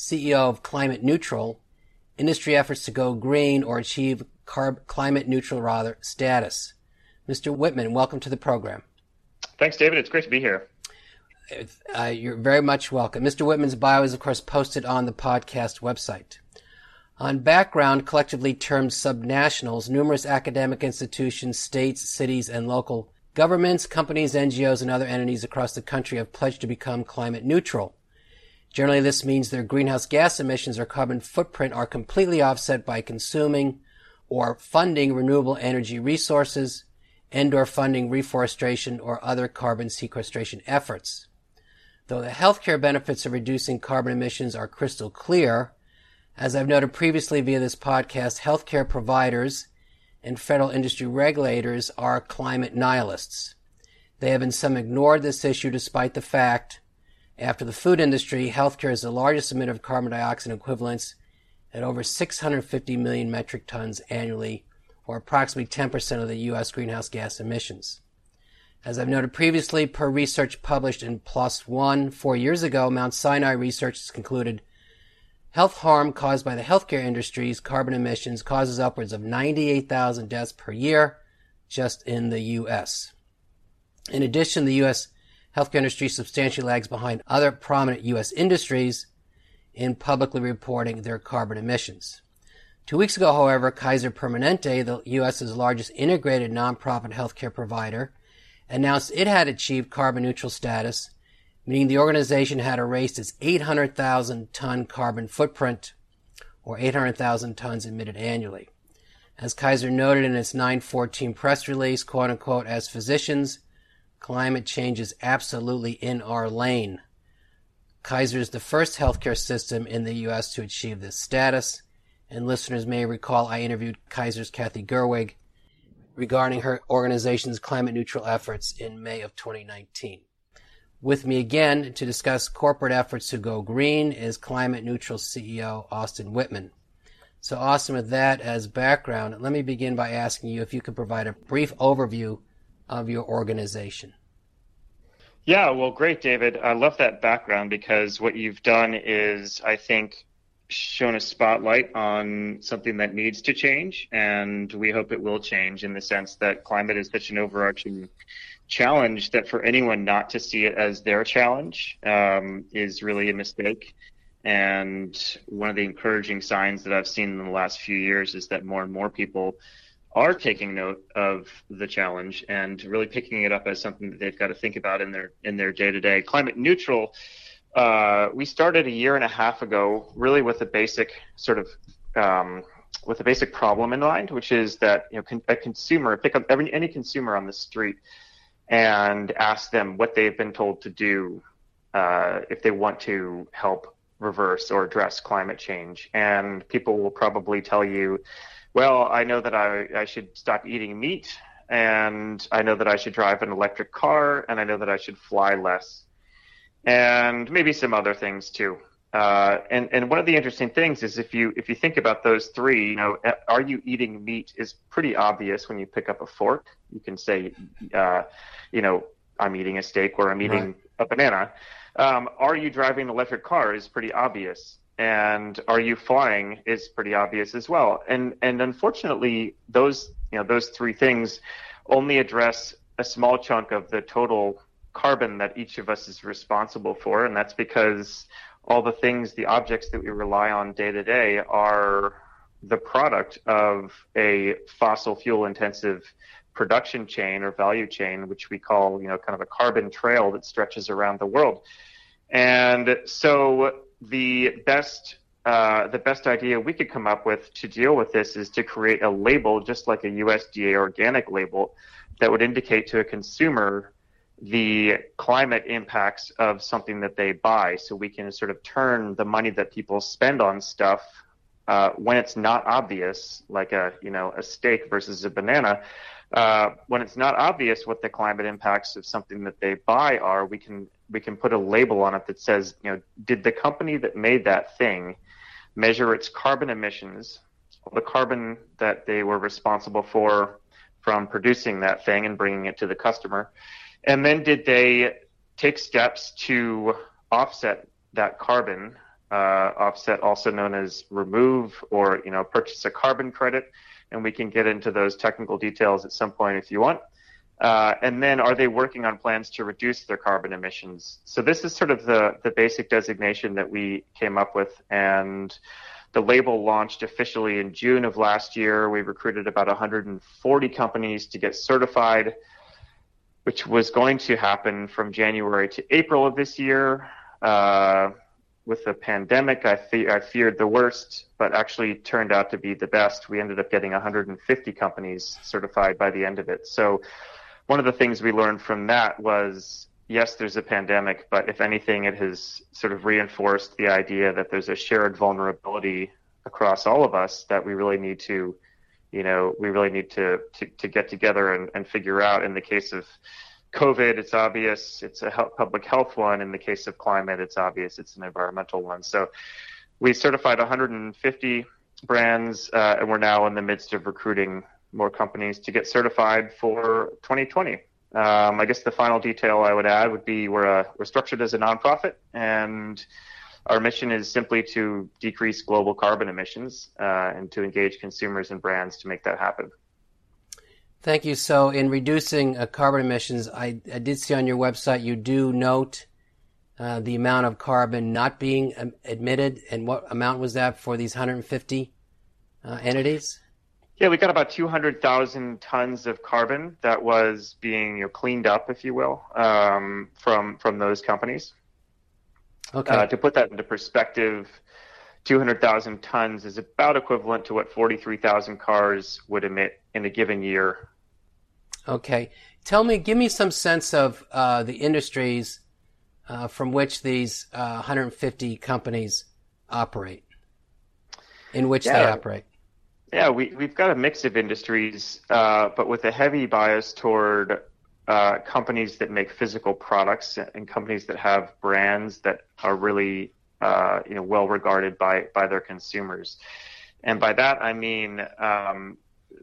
CEO of Climate Neutral, industry efforts to go green or achieve carb- climate neutral rather status. Mr. Whitman, welcome to the program. Thanks, David. It's great to be here. Uh, you're very much welcome. Mr. Whitman's bio is, of course, posted on the podcast website. On background, collectively termed subnationals, numerous academic institutions, states, cities, and local governments, companies, NGOs, and other entities across the country have pledged to become climate neutral. Generally, this means their greenhouse gas emissions or carbon footprint are completely offset by consuming or funding renewable energy resources and or funding reforestation or other carbon sequestration efforts. Though the healthcare benefits of reducing carbon emissions are crystal clear, as I've noted previously via this podcast, healthcare providers and federal industry regulators are climate nihilists. They have in some ignored this issue despite the fact after the food industry, healthcare is the largest emitter of carbon dioxide equivalents at over 650 million metric tons annually, or approximately 10% of the U.S. greenhouse gas emissions. As I've noted previously, per research published in PLOS One four years ago, Mount Sinai research has concluded health harm caused by the healthcare industry's carbon emissions causes upwards of 98,000 deaths per year just in the U.S. In addition, the U.S healthcare industry substantially lags behind other prominent U.S. industries in publicly reporting their carbon emissions. Two weeks ago, however, Kaiser Permanente, the U.S.'s largest integrated nonprofit healthcare provider, announced it had achieved carbon neutral status, meaning the organization had erased its 800,000 ton carbon footprint, or 800,000 tons emitted annually. As Kaiser noted in its 914 press release, quote unquote, as physicians, Climate change is absolutely in our lane. Kaiser is the first healthcare system in the U.S. to achieve this status, and listeners may recall I interviewed Kaiser's Kathy Gerwig regarding her organization's climate neutral efforts in May of 2019. With me again to discuss corporate efforts to go green is climate neutral CEO Austin Whitman. So, Austin, with that as background, let me begin by asking you if you could provide a brief overview of your organization. Yeah, well, great, David. I love that background because what you've done is, I think, shown a spotlight on something that needs to change, and we hope it will change in the sense that climate is such an overarching challenge that for anyone not to see it as their challenge um, is really a mistake. And one of the encouraging signs that I've seen in the last few years is that more and more people are taking note of the challenge and really picking it up as something that they've got to think about in their in their day to day. Climate neutral. Uh, we started a year and a half ago, really with a basic sort of um, with a basic problem in mind, which is that you know con- a consumer pick up every, any consumer on the street and ask them what they've been told to do uh, if they want to help reverse or address climate change, and people will probably tell you well, I know that I, I should stop eating meat, and I know that I should drive an electric car, and I know that I should fly less, and maybe some other things too. Uh, and and one of the interesting things is if you if you think about those three, you know, are you eating meat is pretty obvious when you pick up a fork. You can say, uh, you know, I'm eating a steak or I'm eating right. a banana. Um, are you driving an electric car is pretty obvious and are you flying is pretty obvious as well. And and unfortunately, those you know those three things only address a small chunk of the total carbon that each of us is responsible for, and that's because all the things, the objects that we rely on day to day, are the product of a fossil fuel intensive production chain or value chain, which we call, you know, kind of a carbon trail that stretches around the world. And so the best uh, the best idea we could come up with to deal with this is to create a label, just like a USDA organic label, that would indicate to a consumer the climate impacts of something that they buy. So we can sort of turn the money that people spend on stuff uh, when it's not obvious, like a you know a steak versus a banana, uh, when it's not obvious what the climate impacts of something that they buy are, we can we can put a label on it that says, you know, did the company that made that thing measure its carbon emissions, the carbon that they were responsible for from producing that thing and bringing it to the customer, and then did they take steps to offset that carbon, uh, offset also known as remove or you know purchase a carbon credit and we can get into those technical details at some point if you want. Uh, and then are they working on plans to reduce their carbon emissions? So this is sort of the, the basic designation that we came up with. And the label launched officially in June of last year. We recruited about 140 companies to get certified, which was going to happen from January to April of this year. Uh, with the pandemic, I, fe- I feared the worst, but actually turned out to be the best. We ended up getting 150 companies certified by the end of it. So, one of the things we learned from that was yes, there's a pandemic, but if anything, it has sort of reinforced the idea that there's a shared vulnerability across all of us that we really need to, you know, we really need to to, to get together and, and figure out. In the case of COVID, it's obvious it's a health, public health one. In the case of climate, it's obvious it's an environmental one. So we certified 150 brands, uh, and we're now in the midst of recruiting more companies to get certified for 2020. Um, I guess the final detail I would add would be we're, a, we're structured as a nonprofit, and our mission is simply to decrease global carbon emissions uh, and to engage consumers and brands to make that happen. Thank you. So, in reducing uh, carbon emissions, I, I, did see on your website you do note uh, the amount of carbon not being um, admitted, and what amount was that for these 150 uh, entities? Yeah, we got about 200,000 tons of carbon that was being you know, cleaned up, if you will, um, from from those companies. Okay. Uh, to put that into perspective, 200,000 tons is about equivalent to what 43,000 cars would emit in a given year. Okay. Tell me, give me some sense of uh, the industries uh, from which these uh, 150 companies operate, in which yeah. they operate. Yeah, we, we've got a mix of industries, uh, but with a heavy bias toward uh, companies that make physical products and companies that have brands that are really uh, you know well regarded by by their consumers. And by that I mean um,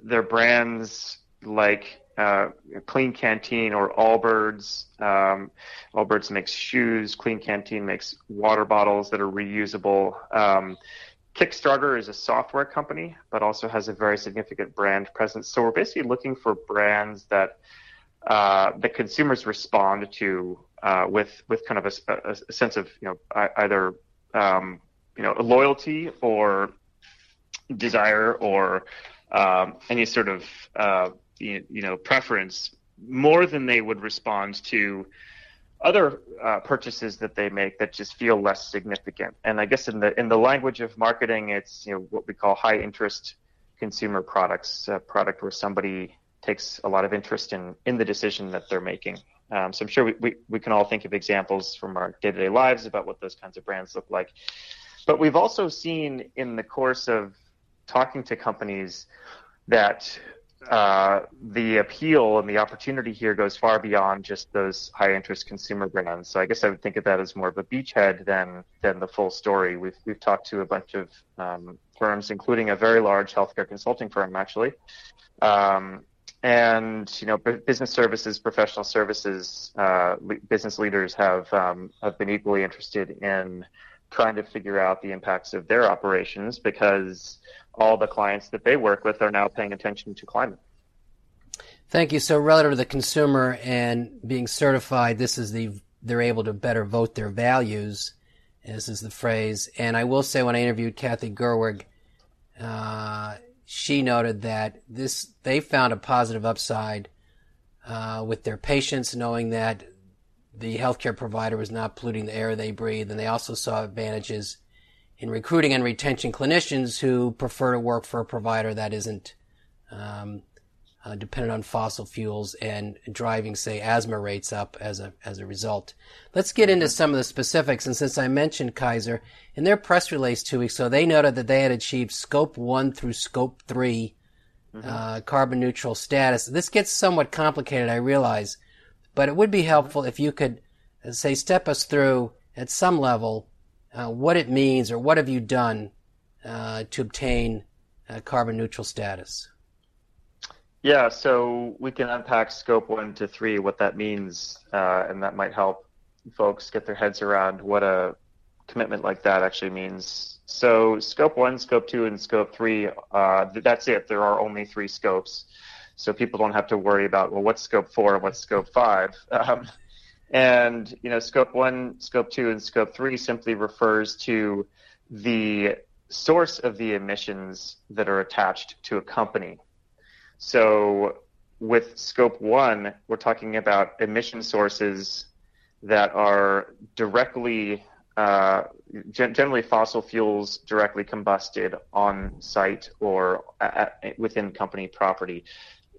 their brands like uh, Klean Kanteen or Allbirds. Um, Allbirds makes shoes. Klean Kanteen makes water bottles that are reusable. Um, Kickstarter is a software company, but also has a very significant brand presence. So we're basically looking for brands that uh, consumers respond to uh, with with kind of a, a, sense of you know either um, you know loyalty or desire or um, any sort of uh, you, know preference more than they would respond to other uh, purchases that they make that just feel less significant. And I guess in the in the language of marketing, it's you know what we call high interest consumer products, a product where somebody takes a lot of interest in in the decision that they're making. Um, so I'm sure we, we, we can all think of examples from our day to day lives about what those kinds of brands look like. But we've also seen in the course of talking to companies that uh, the appeal and the opportunity here goes far beyond just those high interest consumer brands. So I guess I would think of that as more of a beachhead than than the full story. We've we've talked to a bunch of um, firms, including a very large healthcare consulting firm, actually, um, and you know, business services, professional services, uh, business leaders have um, have been equally interested in trying to figure out the impacts of their operations because all the clients that they work with are now paying attention to climate. Thank you. So, relative to the consumer and being certified, this is the they're able to better vote their values, as is the phrase. And I will say, when I interviewed Kathy Gerwig, uh, she noted that this they found a positive upside uh, with their patients, knowing that the healthcare provider was not polluting the air they breathe, and they also saw advantages in recruiting and retention clinicians who prefer to work for a provider that isn't um, uh, dependent on fossil fuels and driving, say, asthma rates up as a as a result. Let's get into some of the specifics. And since I mentioned Kaiser in their press release two weeks ago, they noted that they had achieved Scope One through Scope 3 mm-hmm. uh, carbon neutral status. This gets somewhat complicated, I realize, but it would be helpful if you could uh, say step us through at some level uh, what it means or what have you done uh, to obtain uh, carbon neutral status. Yeah, so we can unpack scope one to three, what that means, uh, and that might help folks get their heads around what a commitment like that actually means. So, scope one, scope two, and scope three, uh, that's it. There are only three scopes. So, people don't have to worry about, well, what's scope four and what's scope five? Um, and, you know, scope one, scope two, and scope three simply refers to the source of the emissions that are attached to a company. So with scope one, we're talking about emission sources that are directly, uh, generally fossil fuels directly combusted on site or at, within company property.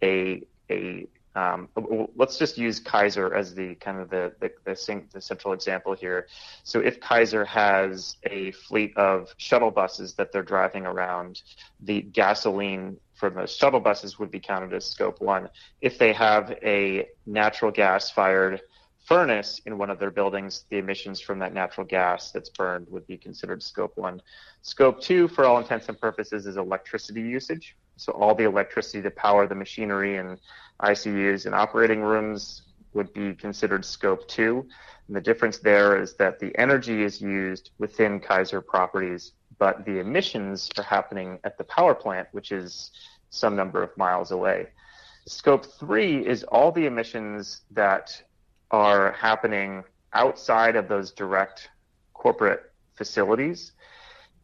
A, a um, let's just use Kaiser as the kind of the the, the, the, central example here. So if Kaiser has a fleet of shuttle buses that they're driving around, the gasoline from those shuttle buses would be counted as scope one. If they have a natural gas fired furnace in one of their buildings, the emissions from that natural gas that's burned would be considered scope one. Scope two, for all intents and purposes, is electricity usage. So all the electricity to power the machinery and ICUs and operating rooms would be considered scope two. And the difference there is that the energy is used within Kaiser properties but the emissions are happening at the power plant, which is some number of miles away. Scope three is all the emissions that are happening outside of those direct corporate facilities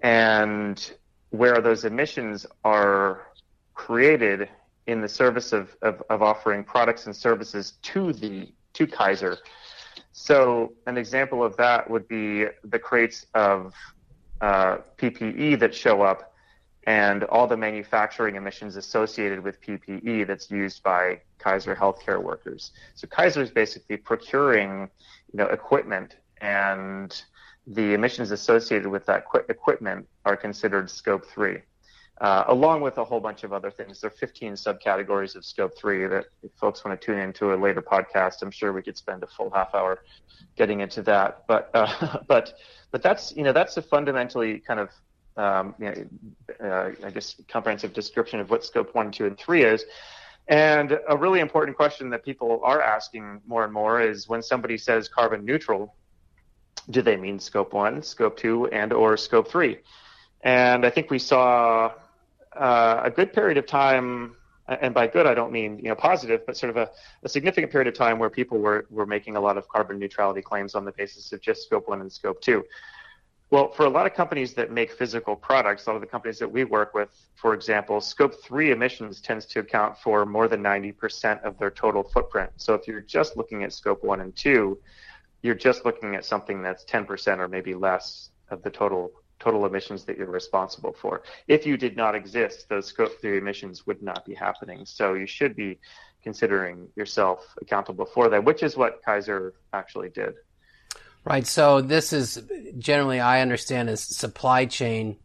and where those emissions are created in the service of, of, of offering products and services to the to Kaiser. So an example of that would be the crates of uh, PPE that show up and all the manufacturing emissions associated with PPE that's used by Kaiser healthcare workers. So Kaiser is basically procuring, you know, equipment and the emissions associated with that equipment are considered scope three, uh, along with a whole bunch of other things. There are 15 subcategories of scope three that if folks want to tune into a later podcast, I'm sure we could spend a full half hour getting into that. But, uh, but but that's you know that's a fundamentally kind of um, you know, uh, I guess comprehensive description of what scope one, two, and three is. And a really important question that people are asking more and more is when somebody says carbon neutral, do they mean scope one, scope two, and or scope three? And I think we saw uh, a good period of time and by good I don't mean you know positive, but sort of a, a, significant period of time where people were were making a lot of carbon neutrality claims on the basis of just scope one and scope two. Well, for a lot of companies that make physical products, a lot of the companies that we work with, for example, scope three emissions tends to account for more than 90% of their total footprint. So if you're just looking at scope one and two, you're just looking at something that's 10% or maybe less of the total total emissions that you're responsible for. If you did not exist, those scope three emissions would not be happening. So you should be considering yourself accountable for that, which is what Kaiser actually did. Right. So this is generally, I understand, as supply chain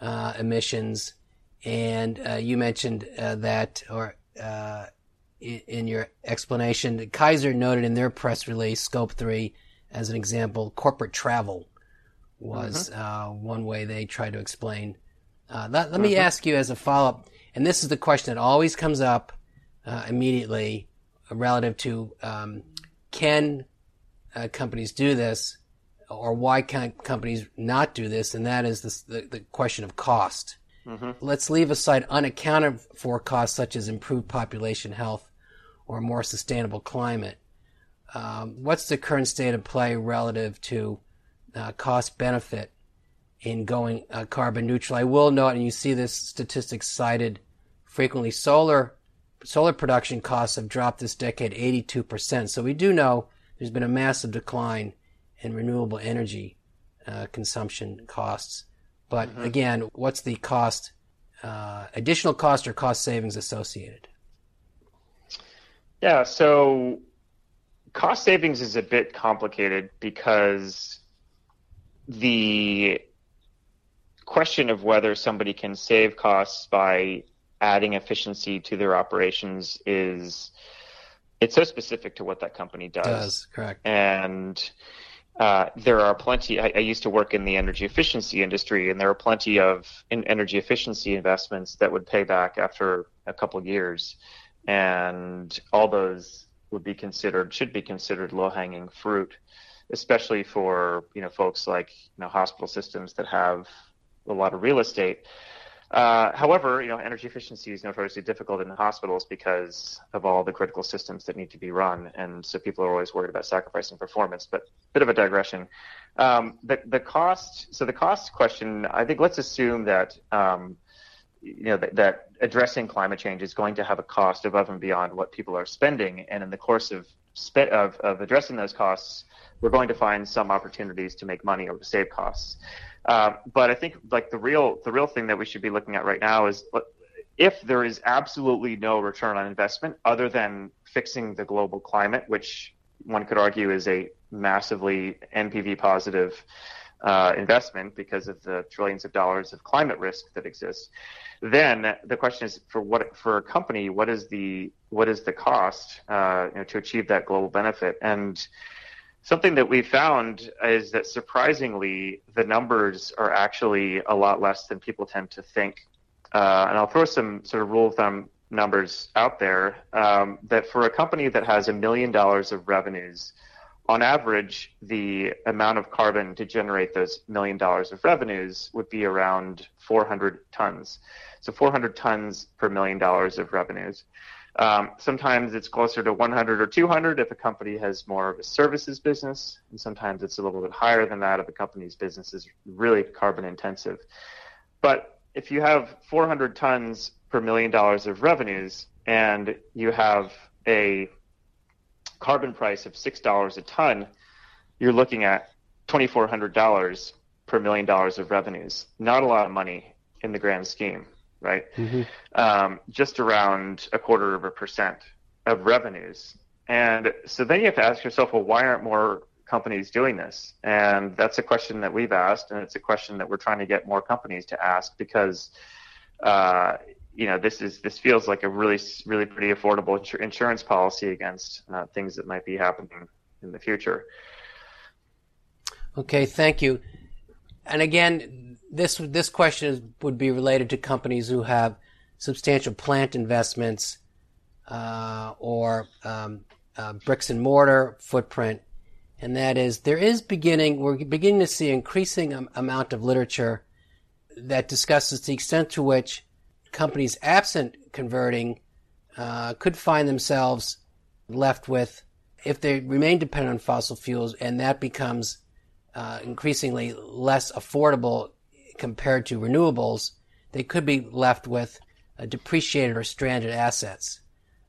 uh, emissions, and uh, you mentioned uh, that, or uh, in your explanation, Kaiser noted in their press release, Scope Three, as an example, corporate travel was mm-hmm. uh, one way they tried to explain. Uh, let, let mm-hmm. me ask you as a follow up, and this is the question that always comes up uh, immediately relative to um, can uh, companies do this, or why can't companies not do this, and that is this, the, the question of cost. Mm-hmm. Let's leave aside unaccounted for costs such as improved population health or a more sustainable climate. Um, what's the current state of play relative to uh, cost benefit in going uh, carbon neutral. I will note, and you see this statistic cited frequently, solar solar production costs have dropped this decade 82%. So we do know there's been a massive decline in renewable energy uh, consumption costs. But mm-hmm. again, what's the cost, uh, additional cost or cost savings associated? Yeah, so cost savings is a bit complicated because the question of whether somebody can save costs by adding efficiency to their operations is it's so specific to what that company does. Does correct. And uh, there are plenty. I, I, used to work in the energy efficiency industry, and there are plenty of energy efficiency investments that would pay back after a couple of years, and all those would be considered should be considered low hanging fruit, especially for you know folks like you know hospital systems that have a lot of real estate. Uh, however, you know, energy efficiency is notoriously difficult in hospitals because of all the critical systems that need to be run, and so people are always worried about sacrificing performance. But a bit of a digression. Um, the the cost. So the cost question. I think let's assume that um, you know that, that, addressing climate change is going to have a cost above and beyond what people are spending, and in the course of spe- of, of addressing those costs, we're going to find some opportunities to make money or to save costs. Uh, but I think like the real the real thing that we should be looking at right now is if there is absolutely no return on investment other than fixing the global climate, which one could argue is a massively NPV positive uh, investment because of the trillions of dollars of climate risk that exists. Then the question is for what for a company, what is the what is the cost uh, you know, to achieve that global benefit? And something that we found is that surprisingly, the numbers are actually a lot less than people tend to think. Uh, and I'll throw some sort of rule of thumb numbers out there um, that for a company that has a million dollars of revenues, on average, the amount of carbon to generate those million dollars of revenues would be around 400 tons. So 400 tons per million dollars of revenues. Um, sometimes it's closer to 100 or 200 if a company has more of a services business, and sometimes it's a little bit higher than that if a company's business is really carbon intensive. But if you have 400 tons per million dollars of revenues and you have a carbon price of $6 a ton, you're looking at $2,400 per million dollars of revenues. Not a lot of money in the grand scheme right? Mm-hmm. Um, just around a quarter of a percent of revenues. And so then you have to ask yourself, well, why aren't more companies doing this? And that's a question that we've asked, and it's a question that we're trying to get more companies to ask because, uh, you know, this is this feels like a really, really pretty affordable insur- insurance policy against uh, things that might be happening in the future. Okay, thank you. And again, this this question is, would be related to companies who have substantial plant investments uh, or um, uh, bricks and mortar footprint, and that is there is beginning we're beginning to see increasing am- amount of literature that discusses the extent to which companies absent converting uh, could find themselves left with if they remain dependent on fossil fuels and that becomes uh, increasingly less affordable compared to renewables, they could be left with uh, depreciated or stranded assets.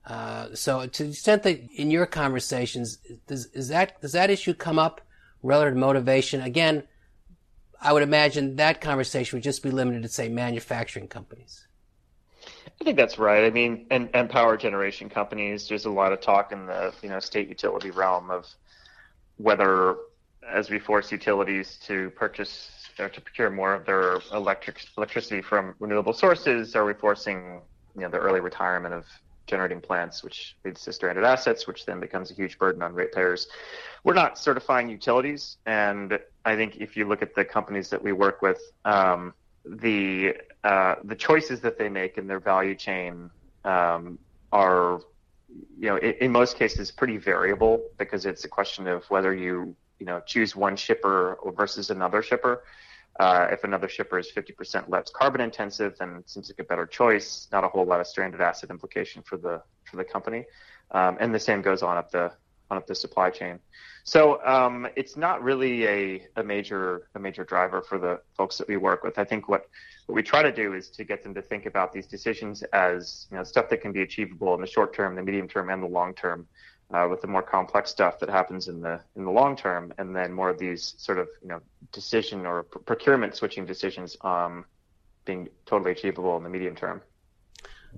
Uh, so, to the extent that in your conversations, does, is that does that issue come up relative to motivation? Again, I would imagine that conversation would just be limited to say manufacturing companies. I think that's right. I mean, and, and power generation companies. There's a lot of talk in the you know state utility realm of whether, as we force utilities to purchase or to procure more of their electric electricity from renewable sources? Are we forcing you know the early retirement of generating plants, which leads to stranded assets, which then becomes a huge burden on ratepayers? We're not certifying utilities, and I think if you look at the companies that we work with, um, the uh, the choices that they make in their value chain um, are you know, in, in, most cases, pretty variable because it's a question of whether you, you know, choose one shipper versus another shipper. Uh, if another shipper is 50% less carbon intensive, then it seems like a better choice. Not a whole lot of stranded asset implication for the for the company, um, and the same goes on up the on up the supply chain. So um, it's not really a, a major a major driver for the folks that we work with. I think what what we try to do is to get them to think about these decisions as you know stuff that can be achievable in the short term, the medium term, and the long term uh, with the more complex stuff that happens in the in the long term, and then more of these sort of you know decision or pr- procurement switching decisions um, being totally achievable in the medium term.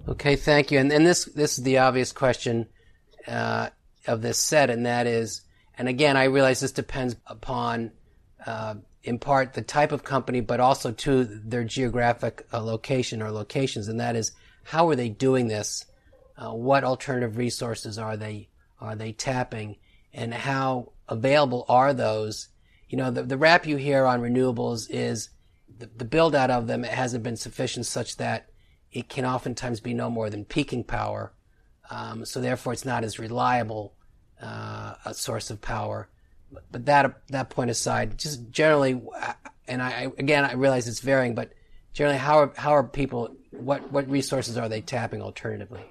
Okay, thank you. And and this this is the obvious question, uh, of this set, and that is, and again, I realize this depends upon, uh, in part, the type of company, but also to their geographic uh, location or locations, and that is, how are they doing this? Uh, what alternative resources are they are they tapping, and how available are those? You know, the, the rap you hear on renewables is the, the build out of them hasn't been sufficient such that it can oftentimes be no more than peaking power. Um, so therefore, it's not as reliable uh, a source of power. But, that that point aside, just generally, and I again I realize it's varying, but generally, how are how are people? What what resources are they tapping alternatively?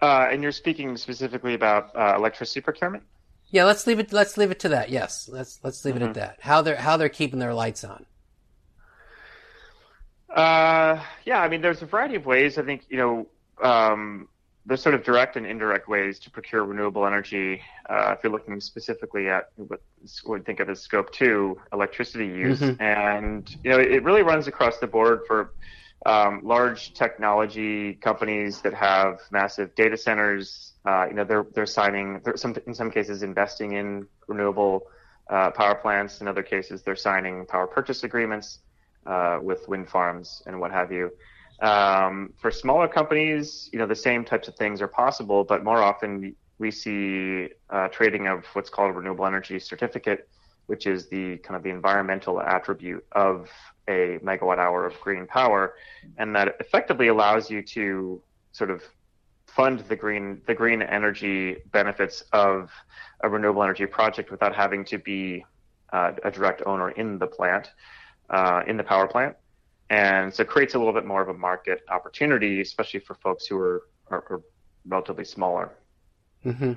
Uh, and you're speaking specifically about uh, electricity procurement. Yeah, let's leave it. Let's leave it to that. Yes, let's let's leave mm-hmm. it at mm-hmm. that. How they're how they're keeping their lights on. Uh, yeah, I mean, there's a variety of ways. I think you know, um, there's sort of direct and indirect ways to procure renewable energy. Uh, if you're looking specifically at what we think of as scope two electricity use, mm-hmm. and you know, it really runs across the board for um, large technology companies that have massive data centers. Uh, you know, they're they're signing, they're some in some cases investing in renewable uh, power plants. In other cases, they're signing power purchase agreements uh, with wind farms and what have you. Um, for smaller companies, you know, the same types of things are possible, but more often we see uh, trading of what's called a renewable energy certificate, which is the kind of the environmental attribute of a megawatt hour of green power, and that effectively allows you to sort of fund the green the green energy benefits of a renewable energy project without having to be uh, a direct owner in the plant, uh, in the power plant, and so it creates a little bit more of a market opportunity, especially for folks who are, are, are relatively smaller. Mm-hmm.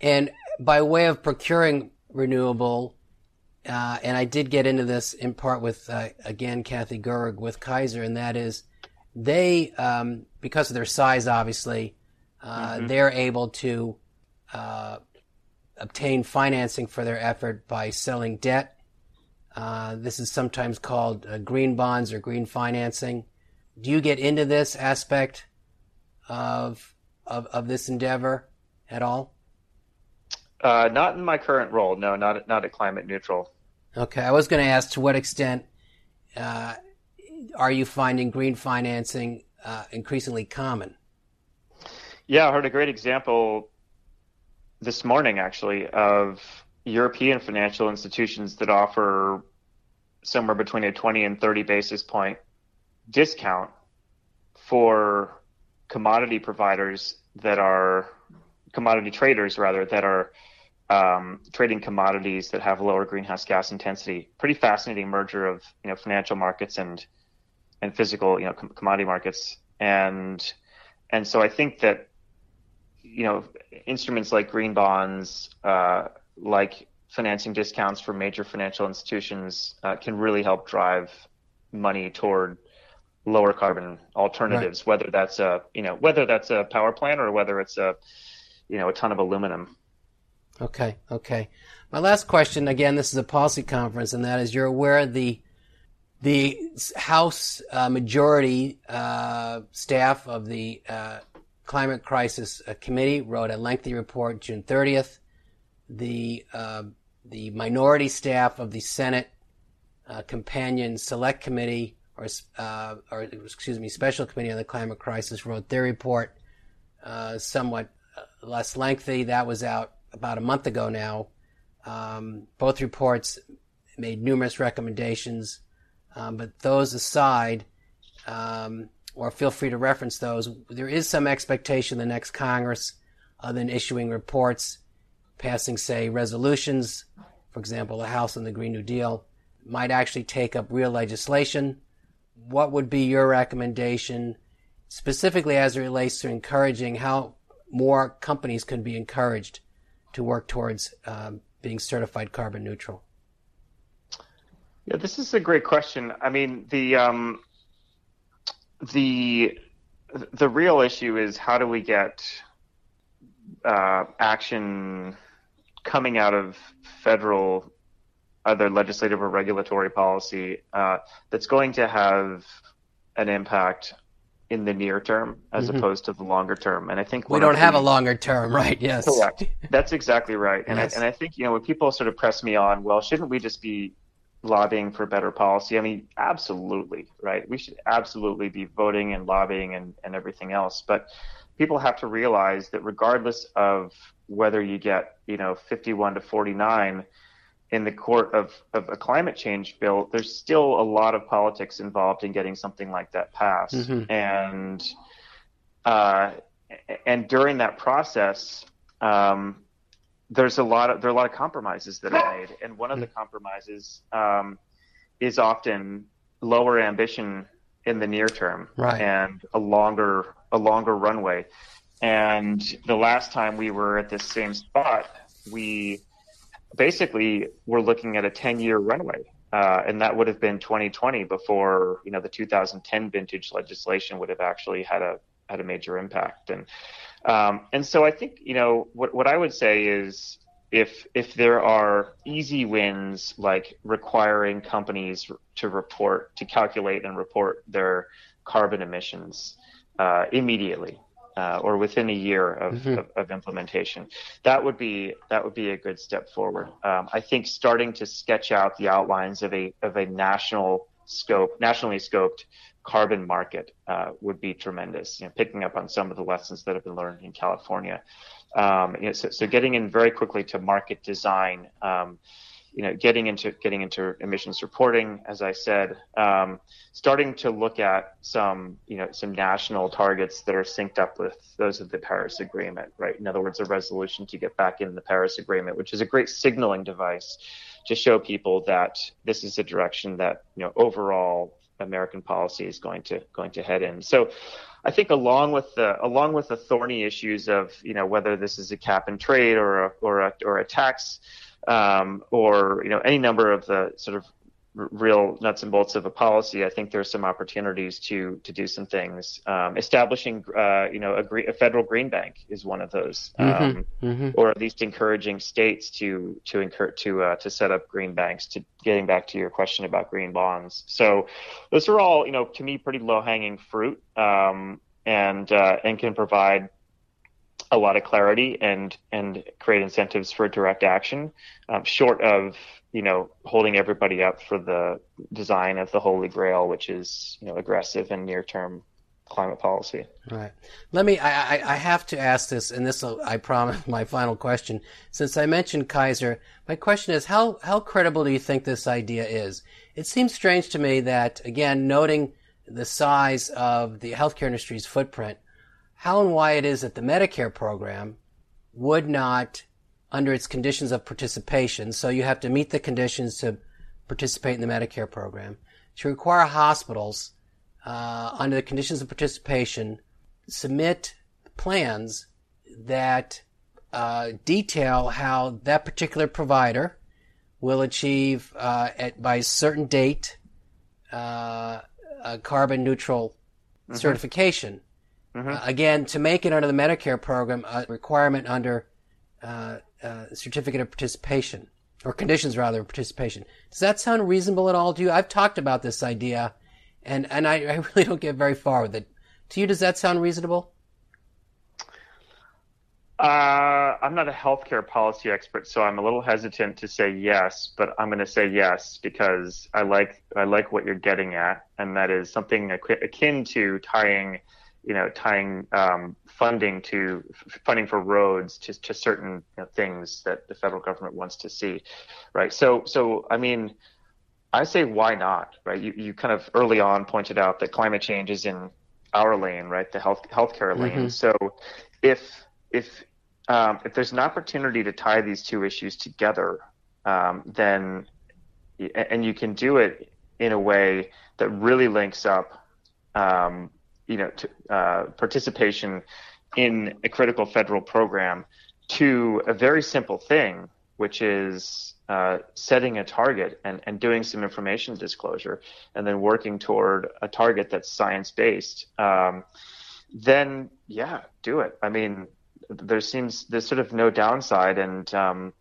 And by way of procuring renewable, uh, and I did get into this in part with uh, again Kathy Gerwig with Kaiser, and that is they um, because of their size, obviously, uh, mm-hmm. they're able to uh, obtain financing for their effort by selling debt. Uh, this is sometimes called uh, green bonds or green financing. Do you get into this aspect of of, of this endeavor at all? Uh, not in my current role. No, not not at Climate Neutral. Okay, I was going to ask to what extent uh, are you finding green financing uh, increasingly common? Yeah, I heard a great example this morning actually of European financial institutions that offer somewhere between a 20 and 30 basis point discount for commodity providers that are commodity traders rather that are um, trading commodities that have lower greenhouse gas intensity. Pretty fascinating merger of you know financial markets and and physical you know com- commodity markets and and so I think that you know instruments like green bonds, uh, like financing discounts for major financial institutions, uh, can really help drive money toward lower carbon alternatives. Right. Whether that's a you know whether that's a power plant or whether it's a you know a ton of aluminum. Okay, okay. My last question, again, this is a policy conference, and that is you're aware the the House uh, majority uh, staff of the uh, Climate Crisis uh, Committee wrote a lengthy report June 30th. The uh, the minority staff of the Senate uh, Companion Select Committee, or or excuse me, Special Committee on the Climate Crisis, wrote their report, somewhat less lengthy. That was out about a month ago now. Um, both reports made numerous recommendations, um, but those aside, um, or feel free to reference those, there is some expectation the next Congress, other than issuing reports, passing, say, resolutions, for example, the House on the Green New Deal, might actually take up real legislation. What would be your recommendation, specifically as it relates to encouraging how more companies can be encouraged to work towards um, being certified carbon neutral? Yeah, this is a great question. I mean, the um, the the real issue is how do we get uh, action coming out of federal, either legislative or regulatory policy uh, that's going to have an impact in the near term as mm-hmm. opposed to the longer term. And I think we don't have the, a longer term, right? Yes, correct. That's exactly right. And yes. I, and I think you know when people sort of press me on, well, shouldn't we just be lobbying for better policy? I mean, absolutely, right? We should absolutely be voting and lobbying and, and everything else. But people have to realize that regardless of whether you get you know 51 to 49 in the court of, of a climate change bill, there's still a lot of politics involved in getting something like that passed. Mm-hmm. And uh, and during that process, um, there's a lot of there are a lot of compromises that are made, and one of the compromises um, is often lower ambition in the near term right. and a longer a longer runway. And the last time we were at this same spot, we basically we're looking at a 10 year runway. Uh, and that would have been 2020 before you know the 2010 vintage legislation would have actually had a had a major impact and um, and so I think you know what what I would say is if if there are easy wins like requiring companies to report to calculate and report their carbon emissions uh, immediately uh, or within a year of, mm-hmm. of, of, implementation. That would be that would be a good step forward. Um, I think starting to sketch out the outlines of a of a national scope, nationally scoped carbon market uh, would be tremendous. You know, picking up on some of the lessons that have been learned in California. Um, you know, so, so, getting in very quickly to market design. Um, you know, getting into getting into emissions reporting, as I said, um, starting to look at some you know some national targets that are synced up with those of the Paris Agreement, right? In other words, a resolution to get back in the Paris Agreement, which is a great signaling device to show people that this is a direction that you know overall American policy is going to going to head in. So, I think along with the along with the thorny issues of you know whether this is a cap and trade or a, or a, or a tax um, or you know any number of the sort of real nuts and bolts of a policy, I think there's some opportunities to to do some things. Um, establishing, uh, you know, a, a, federal green bank is one of those, mm-hmm, um, mm-hmm. or at least encouraging states to to incur- to uh, to set up green banks. To getting back to your question about green bonds, so those are all, you know, to me, pretty low hanging fruit, um, and uh, and can provide a lot of clarity and and create incentives for direct action, um, short of you know holding everybody up for the design of the holy grail, which is you know aggressive and near term climate policy. Right. Let me. I, I have to ask this, and this I promise my final question. Since I mentioned Kaiser, my question is how how credible do you think this idea is? It seems strange to me that again, noting the size of the healthcare industry's footprint, how and why it is that the Medicare program would not, under its conditions of participation, so you have to meet the conditions to participate in the Medicare program, to require hospitals, uh, under the conditions of participation, submit plans that uh, detail how that particular provider will achieve uh, at by a certain date uh, a carbon neutral mm-hmm. certification Mm-hmm. Uh, again, to make it under the Medicare program, a requirement under uh, uh, certificate of participation or conditions rather of participation. Does that sound reasonable at all to you? I've talked about this idea, and and I, I really don't get very far with it. To you, does that sound reasonable? Uh, I'm not a healthcare policy expert, so I'm a little hesitant to say yes, but I'm going to say yes because I like I like what you're getting at, and that is something akin to tying you know, tying um, funding to funding for roads to, to certain you know, things that the federal government wants to see, right? So, so I mean, I say why not, right? You, you kind of early on pointed out that climate change is in our lane, right? The health healthcare lane. Mm-hmm. So, if if um, if there's an opportunity to tie these two issues together, um, then and you can do it in a way that really links up um, you know, uh, participation in a critical federal program to a very simple thing, which is uh, setting a target and, and doing some information disclosure and then working toward a target that's science based, um, then yeah, do it. I mean, there seems there's sort of no downside, and um,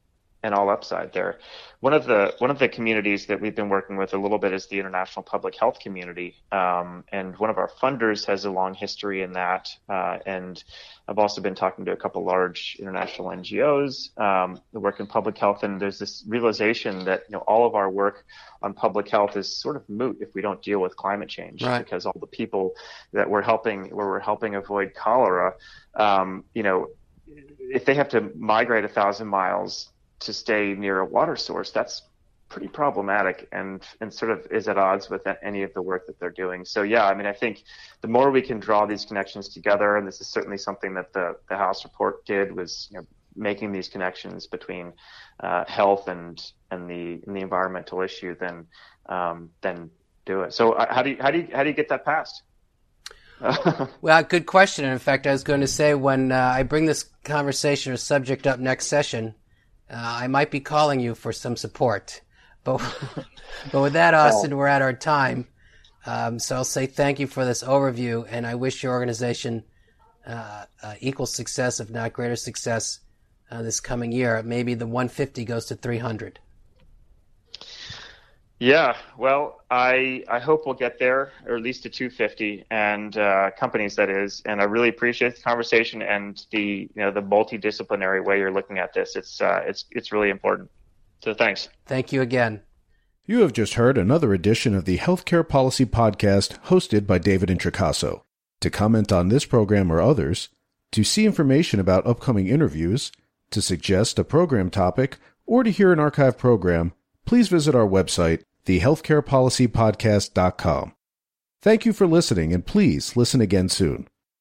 and all upside there. One of the one of the communities that we've been working with a little bit is the international public health community, um, and one of our funders has a long history in that. Uh, and I've also been talking to a couple large international NGOs um, that work in public health, and there's this realization that you know all of our work on public health is sort of moot if we don't deal with climate change, right. because all the people that we're helping, where we're helping avoid cholera, um, you know, if they have to migrate a thousand miles to stay near a water source, that's pretty problematic and and sort of is at odds with any of the work that they're doing. So yeah, I mean, I think the more we can draw these connections together, and this is certainly something that the the House report did, was you know making these connections between uh, health and and the and the environmental issue, then um, then do it. So uh, how do you how do you how do you get that passed? well, good question. In fact, I was going to say when uh, I bring this conversation or subject up next session, uh, I might be calling you for some support. But, but with that, Austin, we're at our time. Um, so I'll say thank you for this overview, and I wish your organization uh, uh equal success, if not greater success, uh, this coming year. Maybe the 150 goes to 300. Yeah, well, I I hope we'll get there, or at least to 250, and uh, companies that is. And I really appreciate the conversation and the you know the multidisciplinary way you're looking at this. It's uh, it's it's really important. So thanks. Thank you again. You have just heard another edition of the Healthcare Policy Podcast, hosted by David Introcaso. To comment on this program or others, to see information about upcoming interviews, to suggest a program topic, or to hear an archive program, please visit our website thehealthcarepolicypodcast.com. Thank you for listening, and please listen again soon.